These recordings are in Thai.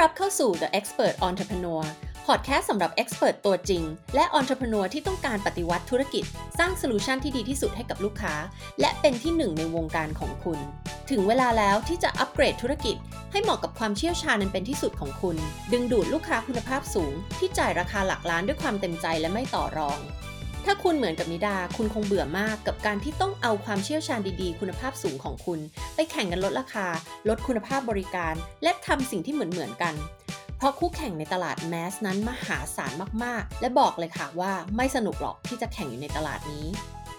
รับเข้าสู่ The Expert Entrepreneur พอดแคสต์สำหรับ Expert ตัวจริง และ Entrepreneur ที่ต้องการปฏิวัติธุรกิจ สร้าง solution ที่ดีที่สุดให้กับลูกค้า และเป็นที่หนึ่งในวงการของคุณ ถึงเวลาแล้วที่จะอัปเกรดธุรกิจ ให้เหมาะกับความเชี่ยวชาญนั้นเป็นที่สุดของคุณ ดึงดูดลูกค้าคุณภาพสูง ที่จ่ายราคาหลักล้านด้วยความเต็มใจและไม่ต่อรอง ถ้าคุณเหมือนกับนิดา คุณคงเบื่อมากกับการที่ต้องเอาความเชี่ยวชาญดีๆ คุณภาพสูงของคุณ ไปแข่งกันลดราคา ลดคุณภาพบริการ และทำสิ่งที่เหมือนๆกัน เพราะคู่แข่งในตลาด mass นั้นมหาศาลมากๆ และบอกเลยค่ะว่าไม่สนุกหรอกที่จะแข่งอยู่ในตลาดนี้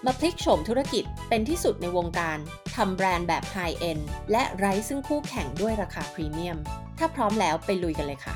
มาพลิกโฉมธุรกิจเป็นที่สุดในวงการทำแบรนด์แบบ high-end และไร้ซึ่งคู่แข่งด้วยราคาพรีเมียม ถ้าพร้อมแล้วไปลุยกันเลยค่ะ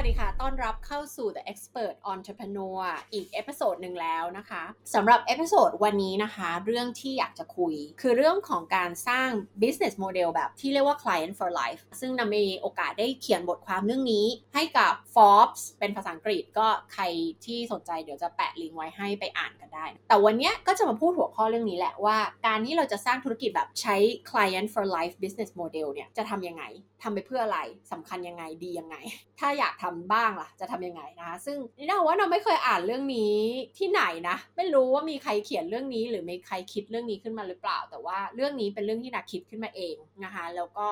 สวัสดีค่ะ ต้อนรับเข้าสู่ The Expert Entrepreneur อีก episode หนึ่งแล้วนะคะสำหรับ episode วันนี้นะคะ เรื่องที่อยากจะคุย คือเรื่องของการสร้าง business model แบบที่เรียกว่า client for life ซึ่งนามีโอกาสได้เขียนบทความเรื่องนี้ ให้กับ Forbes เป็นภาษาอังกฤษก็ใครที่สนใจเดี๋ยวจะแปะลิงก์ไว้ให้ไปอ่านกันได้ แต่วันนี้ก็จะมาพูดหัวข้อเรื่องนี้แหละว่า การที่เราจะสร้างธุรกิจแบบใช้ client for life business model เนี่ยจะทำยังไงทำไปเพื่ออะไรสำคัญยังไงดียังไง ถ้าอยากทำบ้างล่ะ จะทำยังไงนะคะซึ่งนี่นาว่าเราไม่เคยอ่านเรื่องนี้ที่ไหนนะ ไม่รู้ว่ามีใครเขียนเรื่องนี้ หรือมีใครคิดเรื่องนี้ขึ้นมาหรือเปล่า แต่ว่าเรื่องนี้เป็นเรื่องที่นาคิดขึ้นมาเองนะคะแล้วก็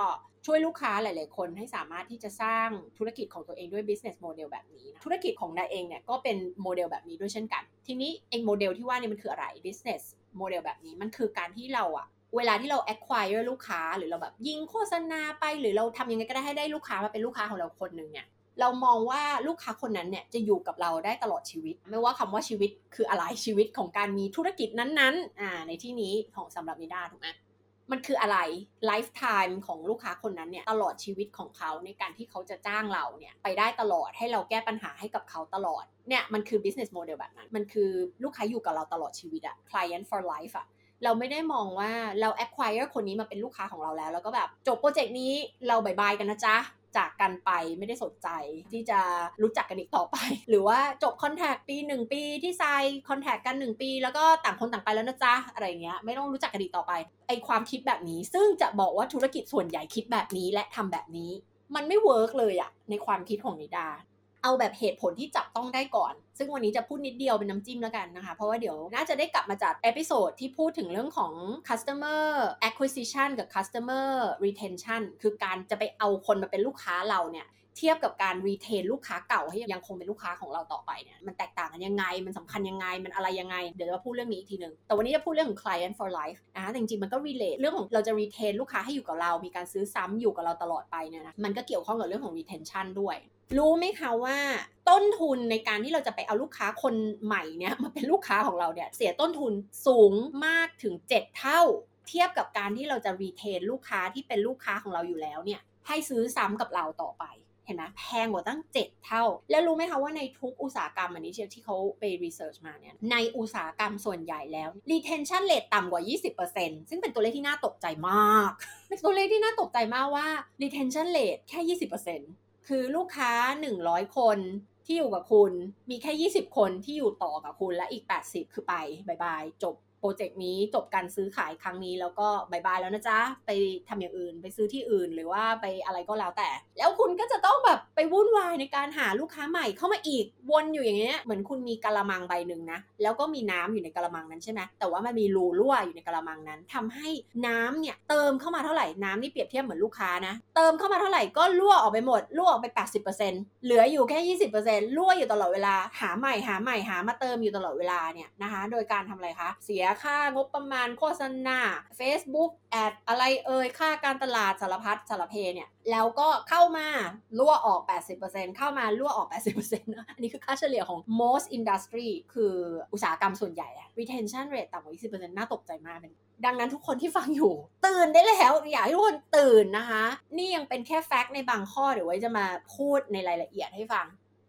ช่วยลูกค้าหลาย ๆ คนให้สามารถที่จะสร้างธุรกิจของตัวเองด้วย business model แบบนี้นะธุรกิจของนาเองเนี่ยก็เป็นโมเดลแบบนี้ด้วยเช่นกัน ทีนี้เองโมเดลที่ว่านี่มันคืออะไร business model แบบนี้มันคือการที่เราอะเวลาที่เรา acquire ลูกค้าหรือเราแบบยิงโฆษณาไปหรือเราทำยังไงก็ได้ให้ได้ลูกค้ามาเป็นลูกค้าของเราคนหนึ่งเนี่ย เรามองว่าลูกค้าคนนั้นเนี่ยจะอยู่กับเราได้ตลอดชีวิต ไม่ว่าคำว่าชีวิตคืออะไรชีวิตของการมีธุรกิจนั้นๆอ่าในที่นี้ของสำหรับนิดาถูกไหมมันคืออะไร lifetime ของลูกค้าคนนั้นเนี่ยตลอดชีวิตของเขาในการที่เขาจะจ้างเราเนี่ยไปได้ตลอดให้เราแก้ปัญหาให้กับเขาตลอดเนี่ยมันคือ business model แบบนั้น มันคือลูกค้าอยู่กับเราตลอดชีวิตอะ client for life อะเราไม่ได้มองว่าเรา acquire คนนี้มาเป็นลูกค้าของเราแล้ว แล้วก็แบบจบโปรเจกต์นี้เรา bye bye กันนะจ๊ะ จากกันไปไม่ได้สนใจที่จะรู้จักกันอีกต่อไป หรือว่าจบ contract ปีหนึ่งปีที่ sign contract กันหนึ่งปี แล้วก็ต่างคนต่างไปแล้วนะจ๊ะอะไรเงี้ยไม่ต้องรู้จักกันอีกต่อไปไอ้ความคิดแบบนี้ ซึ่งจะบอกว่าธุรกิจส่วนใหญ่คิดแบบนี้และทำแบบนี้ มันไม่ work เลยอะในความคิดของนิดา เอาแบบเหตุผลที่จับต้องได้ก่อน ซึ่งวันนี้จะพูดนิดเดียวเป็นน้ำจิ้มแล้วกันนะคะ เพราะว่าเดี๋ยวน่าจะได้กลับมาจัด episode ที่พูดถึงเรื่องของ customer acquisition กับ customer retention คือการจะไปเอาคนมาเป็นลูกค้าเราเนี่ยเทียบกับการ retain ลูกค้าเก่าให้ยังคงเป็นลูกค้าของเราต่อไปเนี่ยมันแตกต่างกันยังไง มันสำคัญยังไง มันอะไรยังไง เดี๋ยวจะพูดเรื่องนี้อีกทีหนึ่งแต่วันนี้จะพูดเรื่องของ client for life นะคะจริงๆ มันก็ relate เรื่องของเราจะ retain ลูกค้าให้อยู่กับเรา มีการซื้อซ้ำอยู่กับเราตลอดไปเนี่ยนะมันก็เกี่ยวข้องกับเรื่องของ retention ด้วย รู้ไหมคะว่าต้นทุนในการที่เราจะไปเอาลูกค้าคนใหม่เนี่ยมาเป็นลูกค้าของเราเนี่ยเสียต้นทุนสูงมากถึง 7 เท่า เทียบกับการที่เราจะรีเทนลูกค้าที่เป็นลูกค้าของเราอยู่แล้วเนี่ยให้ซื้อซ้ำกับเราต่อไปเห็นไหมแพงกว่าตั้ง 7 เท่า แล้วรู้ไหมคะว่าในทุกอุตสาหกรรมอันนี้ที่เขาไปรีเสิร์ชมาเนี่ยในอุตสาหกรรมส่วนใหญ่แล้ว retention rate ต่ำกว่า 20%ซึ่งเป็นตัวเลขที่น่าตกใจมาก เป็นตัวเลขที่น่าตกใจมากว่า retention rate แค่ 20% คือลูกค้า 100 คนที่อยู่กับคุณ มีแค่ 20 คนที่อยู่ต่อกับคุณและอีก 80 คือไป bye bye จบ โปรเจกต์นี้จบการซื้อขายครั้งนี้แล้วก็ bye bye แล้วนะจ๊ะ ไปทำอย่างอื่น ไปซื้อที่อื่นหรือว่าไปอะไรก็แล้วแต่ แล้วคุณก็จะต้องแบบไปวุ่นวายในการหาลูกค้าใหม่เข้ามาอีกวนอยู่อย่างเงี้ยเหมือนคุณมีกะละมังใบหนึ่งนะแล้วก็มีน้ำอยู่ในกะละมังนั้นใช่ไหมแต่ว่ามันมีรูรั่วอยู่ในกะละมังนั้นทำให้น้ำเนี่ยเติมเข้ามาเท่าไหร่น้ำนี่เปรียบเทียบเหมือนลูกค้านะเติมเข้ามาเท่าไหร่ก็รั่วออกไปหมดรั่วออกไป 80%เหลืออยู่แค่ 20%รั่วอยู่ตลอดเวลาหาใหม่หาใหม่หามาเติมอยู่ตลอดเวลาเนี่ยนะคะ โดยการทำอะไรคะเสียค่างบประมาณโฆษณา Facebook แอดอะไรเอ่ยค่าการตลาดสารพัดสารเพเนี่ยแล้วก็เข้ามารั่วออก 80%เข้ามารั่วออก 80%นะอันนี้คือค่าเฉลี่ยของ most industry คืออุตสาหกรรมส่วนใหญ่อะ retention rate ต่ำกว่า 20%น่าตกใจมากเป็นดังนั้นทุกคนที่ฟังอยู่ ตื่นได้แล้ว อยากให้ทุกคนตื่นนะคะ นี่ยังเป็นแค่แฟกต์ในบางข้อเดี๋ยวไว้จะมาพูดในรายละเอียดให้ฟัง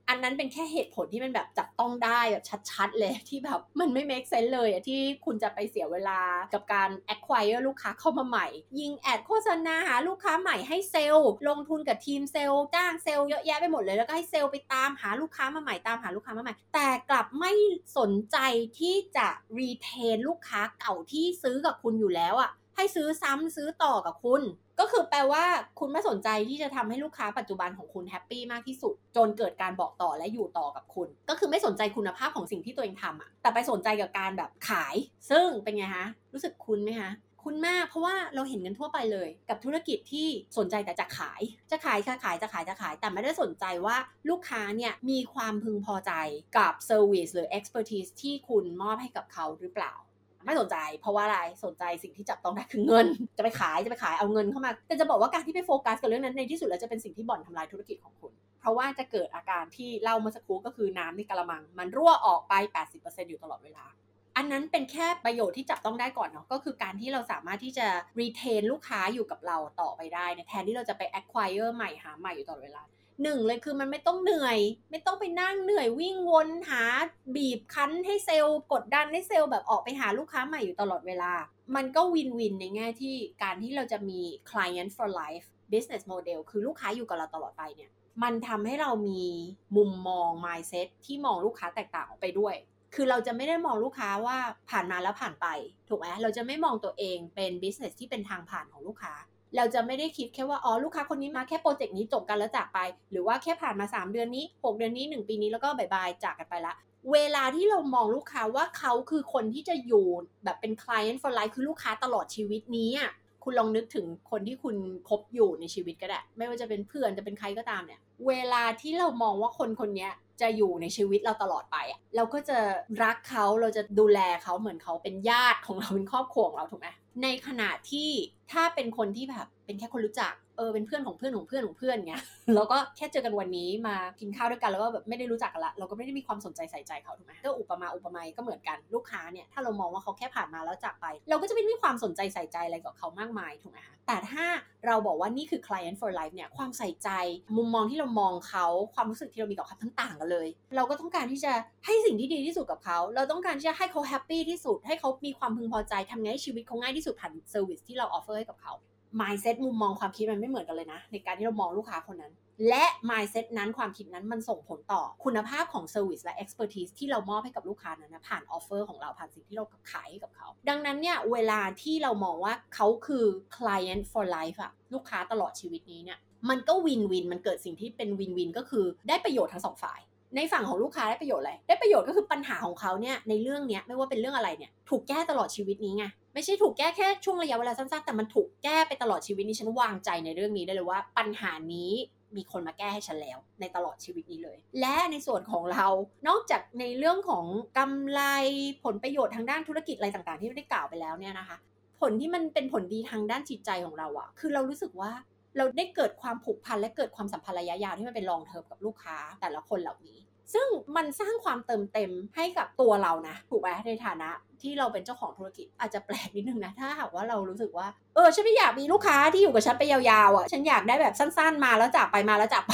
อันนั้นเป็นแค่เหตุผลที่มันแบบจับต้องได้แบบชัดๆ เลยที่แบบมันไม่ make sense เลยอะที่คุณจะไปเสียเวลากับการ acquire ลูกค้าเข้ามาใหม่ ยิงแอดโฆษณาหาลูกค้าใหม่ให้เซลล์ ลงทุนกับทีมเซลล์จ้างเซลล์เยอะแยะไปหมดเลยแล้วก็ให้เซลล์ไปตามหาลูกค้ามาใหม่ตามหาลูกค้ามาใหม่ แต่กลับไม่สนใจที่จะ retain ลูกค้าเก่าที่ซื้อกับคุณอยู่แล้วอะให้ซื้อซ้ำซื้อต่อกับคุณ ก็คือแปลว่าคุณไม่สนใจที่จะทำให้ลูกค้าปัจจุบันของคุณ happy มากที่สุด จนเกิดการบอกต่อและอยู่ต่อกับคุณ ก็คือไม่สนใจคุณภาพของสิ่งที่ตัวเองทำอะแต่ไปสนใจกับการแบบขาย ซึ่งเป็นไงฮะ รู้สึกคุ้นไหมฮะคุ้นมากเพราะว่าเราเห็นกันทั่วไปเลย กับธุรกิจที่สนใจแต่จะขาย จะขายจะขายจะขายจะขาย แต่ไม่ได้สนใจว่าลูกค้าเนี่ยมีความพึงพอใจกับ service หรือ expertise ที่คุณมอบให้กับเขาหรือเปล่า ไม่สนใจ เพราะว่าอะไรสนใจสิ่งที่จับต้องได้คือเงิน จะไปขายจะไปขายเอาเงินเข้ามา แต่จะบอกว่าการที่ไปโฟกัสกับเรื่องนั้นในที่สุดแล้วจะเป็นสิ่งที่บ่อนทำลายธุรกิจของคุณ เพราะว่าจะเกิดอาการที่เล่าเมื่อสักครู่ก็คือน้ำในกระมัง มันรั่วออกไป 80%อยู่ตลอดเวลาอันนั้นเป็นแค่ประโยชน์ที่จับต้องได้ก่อนเนาะก็คือการที่เราสามารถที่จะ retain ลูกค้าอยู่กับเราต่อไปได้ แทนที่เราจะไป acquire ใหม่หาใหม่อยู่ตลอดเวลา หนึ่งเลยคือมันไม่ต้องเหนื่อย ไม่ต้องไปนั่งเหนื่อยวิ่งวนหาบีบคั้นให้เซลล์กดดันให้เซลล์แบบออกไปหาลูกค้าใหม่อยู่ตลอดเวลา มันก็วินวินในแง่ที่การที่เราจะมี client for life business model คือลูกค้าอยู่กับเราตลอดไปเนี่ย มันทำให้เรามีมุมมอง mindset ที่มองลูกค้าแตกต่างออกไปด้วย คือเราจะไม่ได้มองลูกค้าว่าผ่านมาแล้วผ่านไป ถูกไหมเราจะไม่มองตัวเองเป็น business ที่เป็นทางผ่านของลูกค้า เราจะไม่ได้คิดแค่ว่าอ๋อลูกค้าคนนี้มาแค่โปรเจกต์นี้จบกันแล้วจากไป หรือว่าแค่ผ่านมา 3 เดือนนี้ 6 เดือนนี้ 1 ปีนี้แล้วก็บายบายจากกันไปละเวลาที่เรามองลูกค้าว่าเขาคือคนที่จะอยู่แบบเป็น client for life คือลูกค้าตลอดชีวิตนี้อะคุณลองนึกถึงคนที่คุณคบอยู่ในชีวิตก็ได้ ไม่ว่าจะเป็นเพื่อนจะเป็นใครก็ตามเนี่ย เวลาที่เรามองว่าคนคนนี้จะอยู่ในชีวิตเราตลอดไปอะเราก็จะรักเขาเราจะดูแลเขาเหมือนเขาเป็นญาติของเราเป็นครอบครัวของเราถูกไหม ในขณะที่ถ้าเป็นคนที่แบบเป็นแค่คนรู้จัก เออเป็นเพื่อนของเพื่อนของเพื่อนของเพื่อนเงี้ยแล้วก็แค่เจอกันวันนี้มากินข้าวด้วยกันแล้วก็แบบไม่ได้รู้จักกันละเราก็ไม่ได้มีความสนใจใส่ใจเขาถูกไหมก็อุปมาอุปไมยก็เหมือนกันลูกค้าเนี่ยถ้าเรามองว่าเขาแค่ผ่านมาแล้วจากไป เราก็จะไม่มีความสนใจใส่ใจอะไรกับเขามากมายถูกไหมคะแต่ถ้าเราบอกว่านี่คือ client for life เนี่ยความใส่ใจมุมมองที่เรามองเขาความรู้สึกที่เรามีกับเขาทั้งต่างกันเลย เราก็ต้องการที่จะให้สิ่งที่ดีที่สุดกับเขาเราต้องการที่จะให้เขา happy ที่สุดให้เขามีความพึงพอใจทำไงให้ชีวิตเขาง่ายที่สุดผ่าน service ที่เรา offer ให้กับเขา mindset มุมมองความคิดมันไม่เหมือนกันเลยนะ ในการที่เรามองลูกค้าคนนั้น และ mindset นั้นความคิดนั้นมันส่งผลต่อคุณภาพของ service และ expertise ที่เรามอบให้กับลูกค้านั้นนะผ่าน offer ของเราผ่านสิ่งที่เราขายให้กับเขา ดังนั้นเนี่ยเวลาที่เรามองว่าเขาคือ client for life อะลูกค้าตลอดชีวิตนี้เนี่ยมันก็วินวินมันเกิดสิ่งที่เป็นวินวินก็คือได้ประโยชน์ทั้งสองฝ่ายในฝั่งของลูกค้าได้ประโยชน์อะไร ได้ประโยชน์ก็คือปัญหาของเขาเนี่ยในเรื่องเนี้ยไม่ว่าเป็นเรื่องอะไรเนี่ยถูกแก้ตลอดชีวิตนี้ไง ไม่ใช่ถูกแก้แค่ช่วงระยะเวลาสั้นๆ แต่มันถูกแก้ไปตลอดชีวิตนี้ฉันวางใจในเรื่องนี้ได้เลยว่า ปัญหานี้มีคนมาแก้ให้ฉันแล้ว ในตลอดชีวิตนี้เลย และในส่วนของเรา นอกจากในเรื่องของกำไรผลประโยชน์ทางด้านธุรกิจอะไรต่างๆ ที่ได้กล่าวไปแล้วเนี่ยนะคะ ผลที่มันเป็นผลดีทางด้านจิตใจของเราอะคือเรารู้สึกว่าเราได้เกิดความผูกพันและเกิดความสัมพันธ์ระยะยาวที่มันเป็นลองเทอมกับลูกค้าแต่ละคนเหล่านี้ ซึ่งมันสร้างความเติมเต็มให้กับตัวเรานะถูกไหมในฐานะที่เราเป็นเจ้าของธุรกิจอาจจะแปลกนิดนึงนะ ถ้าหากว่าเรารู้สึกว่า เออ ฉันไม่อยากมีลูกค้าที่อยู่กับฉันไปยาวๆอะ ฉันอยากได้แบบสั้นๆ มาแล้วจากไปมาแล้วจากไป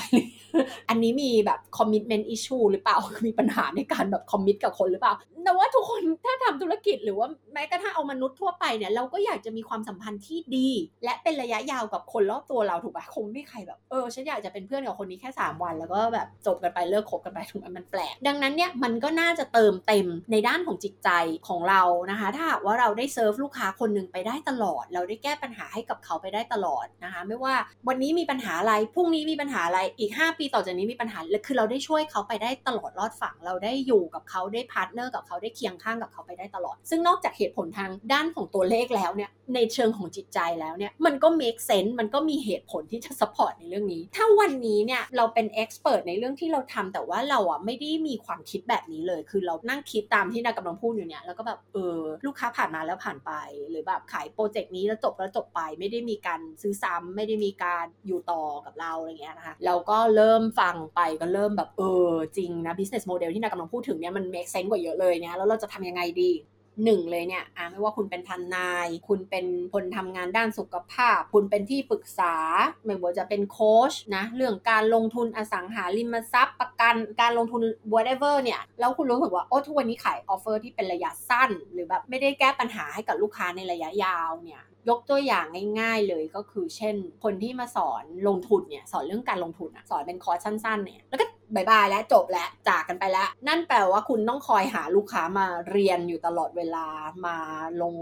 อันนี้มีแบบ commitment issue หรือเปล่า มีปัญหาในการแบบ commit กับคนหรือเปล่าแต่ว่าทุกคนถ้าทำธุรกิจหรือว่าแม้กระทั่งเอามนุษย์ทั่วไปเนี่ย เราก็อยากจะมีความสัมพันธ์ที่ดี และเป็นระยะยาวกับคนรอบตัวเราถูกปะคงไม่ใครแบบ เออ ฉันอยากจะเป็นเพื่อนกับคนนี้แค่ 3 วัน แล้วก็แบบจบกันไปเลิกคบกันไปถูกไหมมันแปลก ดังนั้นเนี่ยมันก็น่าจะเติมเต็มในด้านของจิตใจของเรานะคะ ถ้าหากว่าเราได้เซิร์ฟลูกค้าคนหนึ่งไปได้ตลอด เราได้แก้ปัญหาให้กับเขาไปได้ตลอดนะคะ ไม่ว่าวันนี้มีปัญหาอะไรพรุ่งนี้มีปัญหาอะไรอีก 5 ปีต่อจากนี้มีปัญหาคือเราได้ช่วยเขาไปได้ตลอดรอดฝั่ง เราได้อยู่กับเขาได้ partner กับเขาได้เคียงข้างกับเขาไปได้ตลอด ซึ่งนอกจากเหตุผลทางด้านของตัวเลขแล้วเนี่ยในเชิงของจิตใจแล้วเนี่ยมันก็ make sense มันก็มีเหตุผลที่จะ support ในเรื่องนี้ ถ้าวันนี้เนี่ยเราเป็น expert ในเรื่องที่เราทำแต่ว่าเราอะไม่ได้มีความคิดแบบนี้เลย คือเรานั่งคิดตามที่นากำลังพูดอยู่เนี่ยแล้วก็แบบเออลูกค้าผ่านมาแล้วผ่านไป หรือแบบขายโปรเจกต์นี้แล้วจบแล้วจบไป ไม่ได้มีการซื้อซ้ำไม่ได้มีการอยู่ต่อกับเราอะไรเงี้ยนะคะเราก็เริ่มฟังไปก็เริ่มแบบเออจริงนะ business model ที่นายกำลังพูดถึงเนี่ยมัน make sense กว่าเยอะเลยเนี่ยแล้วเราจะทำยังไงดี หนึ่งเลยเนี่ยอะไม่ว่าคุณเป็นทนาย คุณเป็นคนทำงานด้านสุขภาพ คุณเป็นที่ปรึกษา ไม่ว่าจะเป็นโค้ชนะ เรื่องการลงทุนอสังหาริมทรัพย์ประกันการลงทุน whatever เนี่ย แล้วคุณรู้สึกว่า โอ้ทุกวันนี้ขายออฟเฟอร์ที่เป็นระยะสั้น หรือแบบไม่ได้แก้ปัญหาให้กับลูกค้าในระยะยาวเนี่ยยกตัวอย่างง่ายๆเลยก็คือเช่น คนที่มาสอนลงทุนเนี่ยสอนเรื่องการลงทุนอะสอนเป็นคอร์สสั้นๆเนี่ยแล้วก็ bye bye และจบแล้วจากกันไปแล้ว นั่นแปลว่าคุณต้องคอยหาลูกค้ามาเรียนอยู่ตลอดเวลามาลง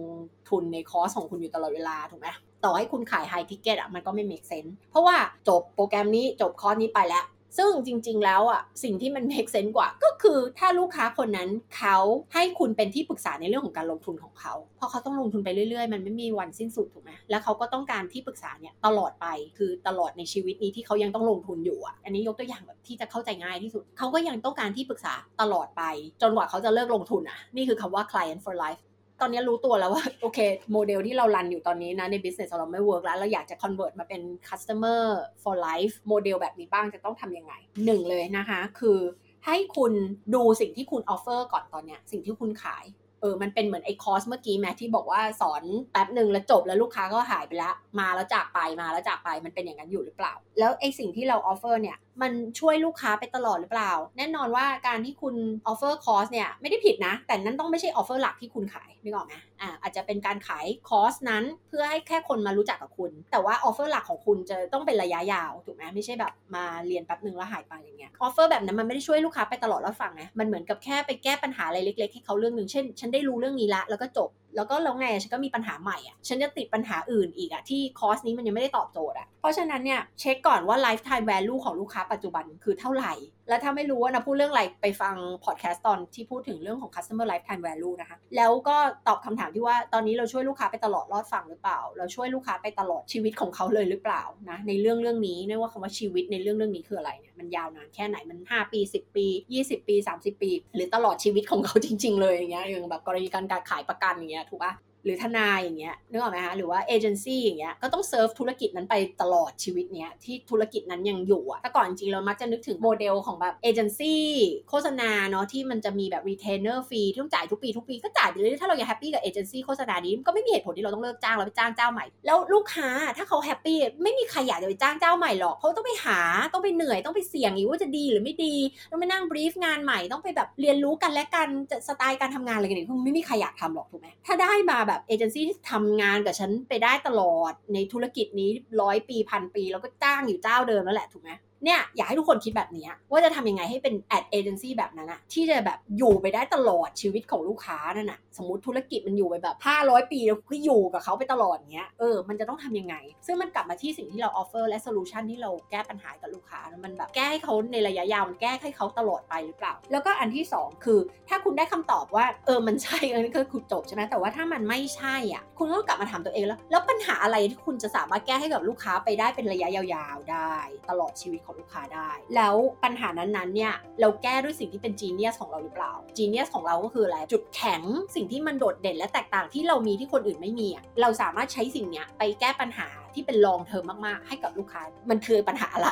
ทุนในคอร์สของคุณอยู่ตลอดเวลาถูกไหมต่อให้คุณขาย high ticket อะมันก็ไม่ make sense เพราะว่าจบโปรแกรมนี้จบคอร์สนี้ไปแล้ว ซึ่งจริงๆ แล้วอะสิ่งที่มัน make sense กว่า ก็คือถ้าลูกค้าคนนั้นเขาให้คุณเป็นที่ปรึกษาในเรื่องของการลงทุนของเขาเพราะเขาต้องลงทุนไปเรื่อยๆ มันไม่มีวันสิ้นสุดถูกไหมแล้วเขาก็ต้องการที่ปรึกษาเนี่ยตลอดไปคือตลอดในชีวิตนี้ที่เขายังต้องลงทุนอยู่อะอันนี้ยกตัวอย่างแบบที่จะเข้าใจง่ายที่สุดเขาก็ยังต้องการที่ปรึกษาตลอดไป จนกว่าเขาจะเลิกลงทุนอะนี่คือคำว่า client for life ตอนนี้รู้ตัวแล้วว่าโอเคโมเดลที่เรา run อยู่ตอนนี้นะใน business เราไม่ work แล้วเราอยากจะ convert มาเป็น customer for life โมเดลแบบนี้บ้างจะต้องทำยังไงหนึ่งเลยนะคะ คือให้คุณดูสิ่งที่คุณ offer ก่อนตอนเนี้ยสิ่งที่คุณขายเออ มันเป็นเหมือนไอ้คอร์สเมื่อกี้แม่ที่บอกว่าสอนแป๊บหนึ่งแล้วจบแล้วลูกค้าก็หายไปแล้ว มาแล้วจากไปมาแล้วจากไปมันเป็นอย่างนั้นอยู่หรือเปล่า แล้วไอ้สิ่งที่เรา offer เนี่ยมันช่วยลูกค้าไปตลอดหรือเปล่า แน่นอนว่าการที่คุณ offer คอร์สเนี่ยไม่ได้ผิดนะ แต่นั้นต้องไม่ใช่ offer หลักที่คุณขายนึกออกไหมอ่าอาจจะเป็นการขายคอร์สนั้นเพื่อให้แค่คนมารู้จักกับคุณ แต่ว่า offer หลักของคุณจะต้องเป็นระยะยาวถูกไหมไม่ใช่แบบมาเรียนแป๊บหนึ่งแล้วหายไปอย่างเงี้ย offer แบบนั้นมันไม่ได้ช่วยลูกค้าไปตลอดแล้วฟังไงมันเหมือนกับแค่ไปแก้ปัญหาอะไรเล็กๆให้เขาเรื่องหนึ่งเช่น ฉันได้รู้เรื่องนี้ละแล้วก็จบ แล้วก็แล้วไงฉันก็มีปัญหาใหม่อะ ฉันจะติดปัญหาอื่นอีกอะ ที่คอสนี้มันยังไม่ได้ตอบโจทย์อะ เพราะฉะนั้นเนี่ยเช็คก่อนว่า lifetime value ของลูกค้าปัจจุบันคือเท่าไหร่ แล้วถ้าไม่รู้ว่านะพูดเรื่องอะไรไปฟังพอดแคสต์ตอนที่พูดถึงเรื่องของ customer lifetime value นะคะ แล้วก็ตอบคำถามที่ว่าตอนนี้เราช่วยลูกค้าไปตลอดรอดฝั่งหรือเปล่า เราช่วยลูกค้าไปตลอดชีวิตของเขาเลยหรือเปล่านะในเรื่องเรื่องนี้ไม่ว่าคำว่าชีวิตในเรื่องเรื่องนี้คืออะไรเนี่ยมันยาวนานแค่ไหนมัน 5 ปี 10 ปี 20 ปี 30 ปี หรือตลอดชีวิตของเขาจริง ๆ เลยอย่างเงี้ยอย่างแบบกรณีการการขายประกันอย่างเงี้ยถูกปะ หรือทนายอย่างเงี้ยนึกออกไหมคะหรือว่าเอเจนซี่อย่างเงี้ยก็ต้องเซิร์ฟธุรกิจนั้นไปตลอดชีวิตเนี้ยที่ธุรกิจนั้นยังอยู่อะแต่ก่อนจริงเรามักจะนึกถึงโมเดลของแบบเอเจนซี่โฆษณาเนาะที่มันจะมีแบบ retainer fee ที่ต้องจ่ายทุกปีทุกปีก็จ่ายไปเลยถ้าเรายัง happy กับเอเจนซี่โฆษณานี้ก็ไม่มีเหตุผลที่เราต้องเลิกจ้างเราไปจ้างเจ้าใหม่ แล้วลูกค้าถ้าเขา happy ไม่มีใครอยากจะไปจ้างเจ้าใหม่หรอกเพราะต้องไปหาต้องไปเหนื่อยต้องไปเสี่ยงอีกว่าจะดีหรือไม่ดีต้องไปนั่ง brief งานใหม่ต้องไปแบบเรียนรู้กันและกันจะสไตล์การทำงานอะไรกันเนี่ยไม่มีใครอยากทำหรอกถูกไหมถ้าได้มาแบบเอเจนซี่ทำงานกับฉันไปได้ตลอดในธุรกิจนี้ร้อยปีพันปี แล้วก็จ้างอยู่เจ้าเดิมแล้วแหละถูกไหม เนี่ยอยากให้ทุกคนคิดแบบนี้ว่าจะทำยังไงให้เป็น ad agency แบบนั้นอะที่จะแบบอยู่ไปได้ตลอดชีวิตของลูกค้านั่นอะสมมติธุรกิจมันอยู่ไปแบบ500 ปีแล้วก็อยู่กับเขาไปตลอดเงี้ยเออมันจะต้องทำยังไง ซึ่งมันกลับมาที่สิ่งที่เรา offer และ solution ที่เราแก้ปัญหากับลูกค้ามันแบบแก้ให้เขาในระยะยาวมันแก้ให้เขาตลอดไปหรือเปล่า แล้วก็อันที่ 2 คือ ถ้าคุณได้คำตอบว่าเออมันใช่อันนี้ก็คือจบใช่ไหมแต่ว่าถ้ามันไม่ใช่อะคุณต้องกลับมาถามตัวเองแล้ว แล้วปัญหาอะไรที่คุณจะสามารถแก้ให้กับลูกค้าไปได้เป็นระยะยาวๆได้ ตลอดชีวิตของลูกค้าได้ แล้วปัญหานั้นๆเนี่ยเราแก้ด้วยสิ่งที่เป็น genius ของเราหรือเปล่า genius ของเราก็คืออะไรจุดแข็งสิ่งที่มันโดดเด่นและแตกต่างที่เรามีที่คนอื่นไม่มี เราสามารถใช้สิ่งเนี้ยไปแก้ปัญหาที่เป็นลองเทอมมาก ๆ ให้กับลูกค้า มันคือปัญหาอะไร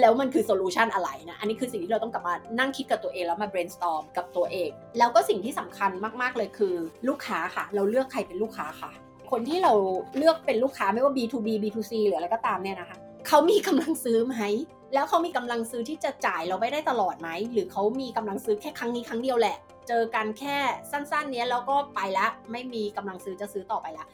แล้วมันคือโซลูชันอะไรนะ อันนี้คือสิ่งที่เราต้องกลับมานั่งคิดกับตัวเองแล้วมา brainstorm กับตัวเอง แล้วก็สิ่งที่สำคัญมาก ๆ เลยคือลูกค้าค่ะ เราเลือกใครเป็นลูกค้าค่ะ คนที่เราเลือกเป็นลูกค้าไม่ว่า B2B B2C หรืออะไรก็ตามเนี่ยนะคะ เขามีกำลังซื้อไหม แล้วเขามีกำลังซื้อที่จะจ่ายเราไม่ได้ตลอดไหม หรือเขามีกำลังซื้อแค่ครั้งนี้ครั้งเดียวแหละ เจอกันแค่สั้นๆ เนี้ยแล้วก็ไปละ ไม่มีกำลังซื้อจะซื้อต่อไปละ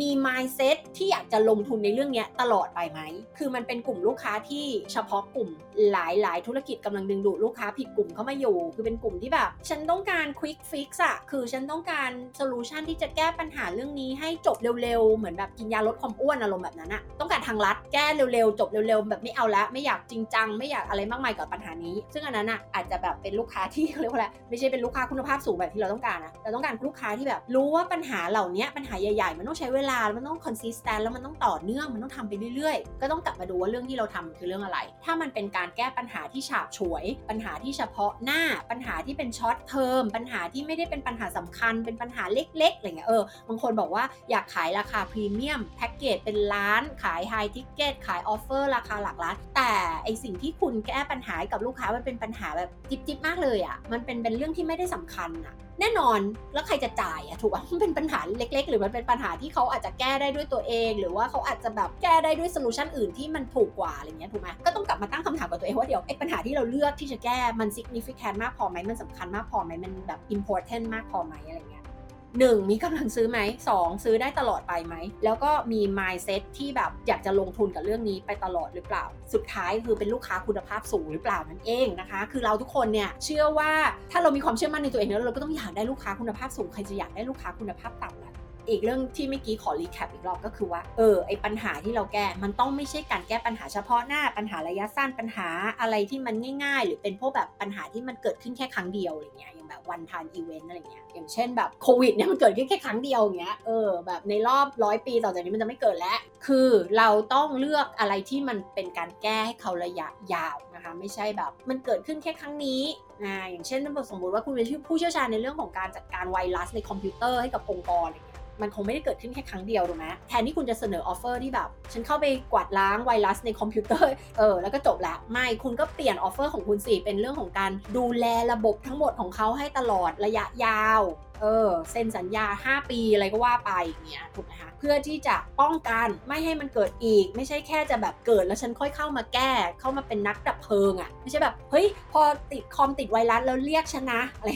มี mindset ที่อยากจะลงทุนในเรื่องนี้ตลอดไปไหม คือมันเป็นกลุ่มลูกค้าที่เฉพาะกลุ่มหลาย ๆ ธุรกิจกำลังดึงดูดลูกค้าผิดกลุ่มเข้ามาอยู่ คือเป็นกลุ่มที่แบบ ฉันต้องการ quick fix อะคือฉันต้องการโซลูชันที่จะแก้ปัญหาเรื่องนี้ให้จบเร็ว ๆ เหมือนแบบกินยาลดความอ้วนอารมณ์แบบนั้นอะต้องการทางลัดแก้เร็ว ๆ จบเร็ว ๆ แบบไม่เอาละไม่อยากจริงจังไม่อยากอะไรมากมายกับปัญหานี้ ซึ่งอันนั้นอะอาจจะแบบเป็นลูกค้าที่เรียกว่าอะไรไม่ใช่เป็นลูกค้าคุณภาพสูงแบบที่เราต้องการนะเราต้องการลูกค้าที่แบบรู้ว่าปัญหาเหล่านี้ปัญหาใหญ่ ๆ มันต้องใช้เวลามันต้อง consistent แล้วมันต้องต่อเนื่องมันต้องทำไปเรื่อยๆ ก็ต้องกลับมาดูว่าเรื่องที่เราทำคือเรื่องอะไร ถ้ามันเป็นการแก้ปัญหาที่ฉาบฉวย ปัญหาที่เฉพาะหน้าปัญหาที่เป็น short term ปัญหาที่ไม่ได้เป็นปัญหาสำคัญ เป็นปัญหาเล็กๆอะไรเงี้ยเออบางคนบอกว่าอยากขายราคาพรีเมียมแพ็กเกจเป็นล้านขาย high ticket ขาย offer ราคาหลักล้านแต่ไอ้สิ่งที่คุณแก้ปัญหากับลูกค้ามันเป็นปัญหาแบบจิ๊บๆมากเลยอะ่ะมันเป็นเป็นเรื่องที่ไม่ได้สำคัญอะ่ะ แน่นอนแล้วใครจะจ่ายอะถูกป่ะมันเป็นปัญหาเล็ก ๆ หรือมันเป็นปัญหาที่เขาอาจจะแก้ได้ด้วยตัวเอง หรือว่าเขาอาจจะแบบแก้ได้ด้วย solution อื่นที่มันถูกกว่าอะไรเงี้ยถูกไหมก็ต้องกลับมาตั้งคำถามกับตัวเองว่าเดี๋ยวไอ้ปัญหาที่เราเลือกที่จะแก้มัน significant มากพอไหมมันสำคัญมากพอไหมมันแบบ important มากพอไหมอะไรเงี้ย 1. มีกำลังซื้อไหม 2. ซื้อได้ตลอดไปไหม แล้วก็มี mindset ที่แบบอยากจะลงทุนกับเรื่องนี้ไปตลอดหรือเปล่า สุดท้ายคือเป็นลูกค้าคุณภาพสูงหรือเปล่านั่นเองนะคะ คือเราทุกคนเนี่ยเชื่อว่าถ้าเรามีความเชื่อมั่นในตัวเองแล้วเราก็ต้องอยากได้ลูกค้าคุณภาพสูงใครจะอยากได้ลูกค้าคุณภาพต่ำล่ะ อีกเรื่องที่เมื่อกี้ขอ recap อีกรอบก็คือว่า เออ ไอ้ปัญหาที่เราแก้ มันต้องไม่ใช่การแก้ปัญหาเฉพาะหน้า ปัญหาระยะสั้น ปัญหาอะไรที่มันง่าย ๆ หรือเป็นพวกแบบปัญหาที่มันเกิดขึ้นแค่ครั้งเดียวอะไรเงี้ย อย่างแบบ one-time event อะไรเงี้ย อย่างเช่นแบบโควิดเนี่ยมันเกิดขึ้นแค่ครั้งเดียวอย่างเงี้ย เออ แบบในรอบร้อยปีต่อจากนี้มันจะไม่เกิดแล้ว คือเราต้องเลือกอะไรที่มันเป็นการแก้ให้เขาระยะยาวนะคะ ไม่ใช่แบบ มันเกิดขึ้นแค่ครั้งนี้อ่าอย่างเช่นสมมติว่าคุณเป็นผู้เชี่ยวชาญในเรื่องของการจัดการไวรัสในคอมพิวเตอร์ให้กับองค์กรอะไรเงี้ย มันคงไม่ได้เกิดขึ้นแค่ครั้งเดียวถูกไหมแทนที่คุณจะเสนอ offer ที่แบบ ฉันเข้าไปกวาดล้างไวรัสในคอมพิวเตอร์ เออ แล้วก็จบละ ไม่ คุณก็เปลี่ยน offer ของคุณสิ เป็นเรื่องของการดูแลระบบทั้งหมดของเขาให้ตลอดระยะยาว เออ เซ็นสัญญา 5 ปีอะไรก็ว่าไปอย่างเงี้ย ถูกไหมคะ เพื่อที่จะป้องกันไม่ให้มันเกิดอีก ไม่ใช่แค่จะแบบเกิดแล้วฉันค่อยเข้ามาแก้ เข้ามาเป็นนักดับเพลิงอะ่ะ ไม่ใช่แบบ เฮ้ย พอติดคอมติดไวรัสแล้วเรียกฉันนะอะไร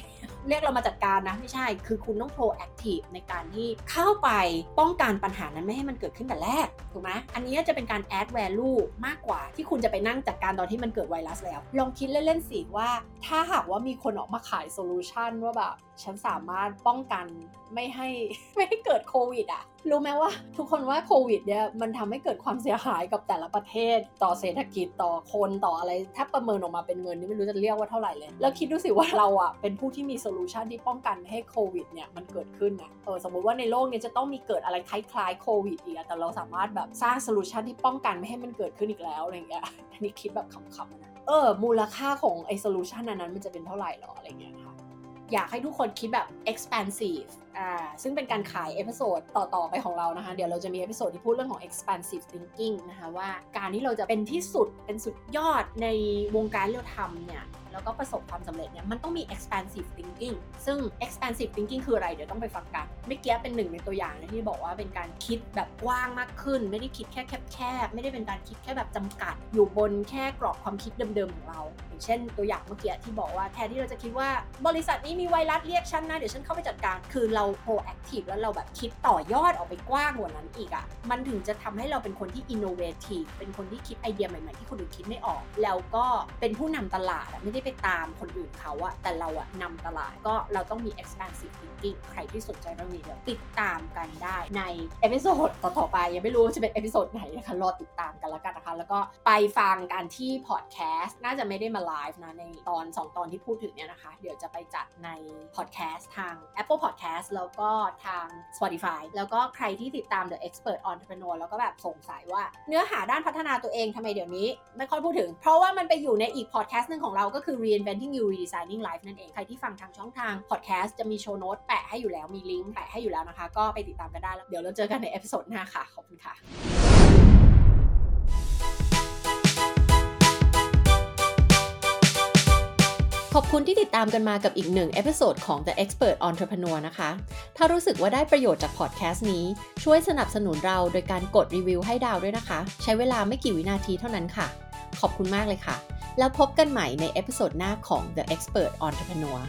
เรียกเรามาจัดการนะไม่ใช่ คือคุณต้อง proactive ในการที่เข้าไปป้องกันปัญหานั้นไม่ให้มันเกิดขึ้นแต่แรกถูกไหมอันนี้จะเป็นการ add value มากกว่า ที่คุณจะไปนั่งจัดการตอนที่มันเกิดไวรัสแล้ว ลองคิดเล่นๆสิว่า ถ้าหากว่ามีคนออกมาขายโซลูชันว่าแบบฉันสามารถป้องกันไม่ให้ไม่ให้เกิดโควิดอะ รู้ไหมว่า ทุกคนว่าโควิดเนี่ยมันทำให้เกิดความเสียหายกับแต่ละประเทศ ต่อเศรษฐกิจต่อคนต่ออะไรถ้าประเมินออกมาเป็นเงินนี่ไม่รู้จะเรียกว่าเท่าไหร่เลย แล้วคิดดูสิว่าเราอะเป็นผู้ที่มี solution ที่ป้องกันให้โควิดเนี่ยมันเกิดขึ้นอะเออสมมุติว่าในโลกนี้จะต้องมีเกิดอะไรคล้ายๆโควิดอีกแต่เราสามารถแบบสร้าง solution ที่ป้องกันไม่ให้มันเกิดขึ้นอีกแล้วอะไรเงี้ยอันนี้คิดแบบขำๆนะเออมูลค่าของไอ้ solution นั้นมันจะเป็นเท่าไหร่หรออะไรเงี้ย อยากให้ทุกคนคิดแบบ expansive อ่า ซึ่งเป็นการขาย episode ต่อ ๆ ไปของเรานะคะ เดี๋ยวเราจะมี episode ที่พูดเรื่องของ expansive thinking นะคะ ว่าการที่เราจะเป็นที่สุด เป็นสุดยอดในวงการที่เราทำเนี่ย แล้วก็ประสบความสำเร็จเนี่ยมันต้องมี expansive thinking ซึ่ง expansive thinking คืออะไร เดี๋ยวต้องไปฟังกันเมื่อกี้เป็นหนึ่งในตัวอย่างนะที่บอกว่าเป็นการคิดแบบกว้างมากขึ้น ไม่ได้คิดแค่แคบๆไม่ได้เป็นการคิดแค่แบบจำกัด อยู่บนแค่กรอบความคิดเดิมๆของเรา อย่างเช่น ตัวอย่างเมื่อกี้ที่บอกว่าแทนที่เราจะคิดว่าบริษัทนี้มีไวรัสเรียกฉันนะเดี๋ยวฉันเข้าไปจัดการคือเรา proactive แล้วเราแบบคิดต่อยอดออกไปกว้างกว่านั้นอีกอะ่ะมันถึงจะทำให้เราเป็นคนที่ innovative เป็นคนที่คิดไอเดียใหม่ๆที่คนอื่นคิดไม่ออก แล้วก็เป็นผู้นำตลาดไม่ได้ไปตามคนอื่นเขาอะแต่เราอะนำตลาดก็เราต้องมี expansive thinking ใครที่สนใจเรื่องนี้เดี๋ยวติดตามกันได้ใน episode ต่อๆไป ยังไม่รู้จะเป็น episode ไหนนะคะรอติดตามกันแล้วกันนะคะ แล้วก็ไปฟังกันที่พอดแคสต์น่าจะไม่ได้มาไลฟ์นะในตอน 2 ตอนที่พูดถึงเนี่ยนะคะ เดี๋ยวจะไปจัดในพอดแคสต์ทาง Apple Podcast แล้วก็ทาง Spotify แล้วก็ใครที่ติดตาม The Expert Entrepreneur แล้วก็แบบสงสัยว่าเนื้อหาด้านพัฒนาตัวเองทำไมเดี๋ยวนี้ ไม่ค่อยพูดถึง เพราะว่ามันไปอยู่ในอีกพอดแคสต์หนึ่งของเราก็คือ Reinventing You Redesigning Life นั่นเอง ใครที่ฟังทางช่องทางพอดแคสต์จะมี show note แปะให้อยู่แล้ว มีลิงก์แปะให้อยู่แล้วนะคะ ก็ไปติดตามกันได้แล้วเดี๋ยวเราเจอกันใน episode หน้าค่ะ ขอบคุณค่ะขอบคุณที่ติดตามกันมากับอีกหนึ่ง episode ของ The Expert Entrepreneur นะคะ ถ้ารู้สึกว่าได้ประโยชน์จากพอดแคสต์นี้ ช่วยสนับสนุนเราโดยการกดรีวิวให้ดาวด้วยนะคะ ใช้เวลาไม่กี่วินาทีเท่านั้นค่ะ ขอบคุณมากเลยค่ะ แล้วพบกันใหม่ใน episode หน้าของ The Expert Entrepreneur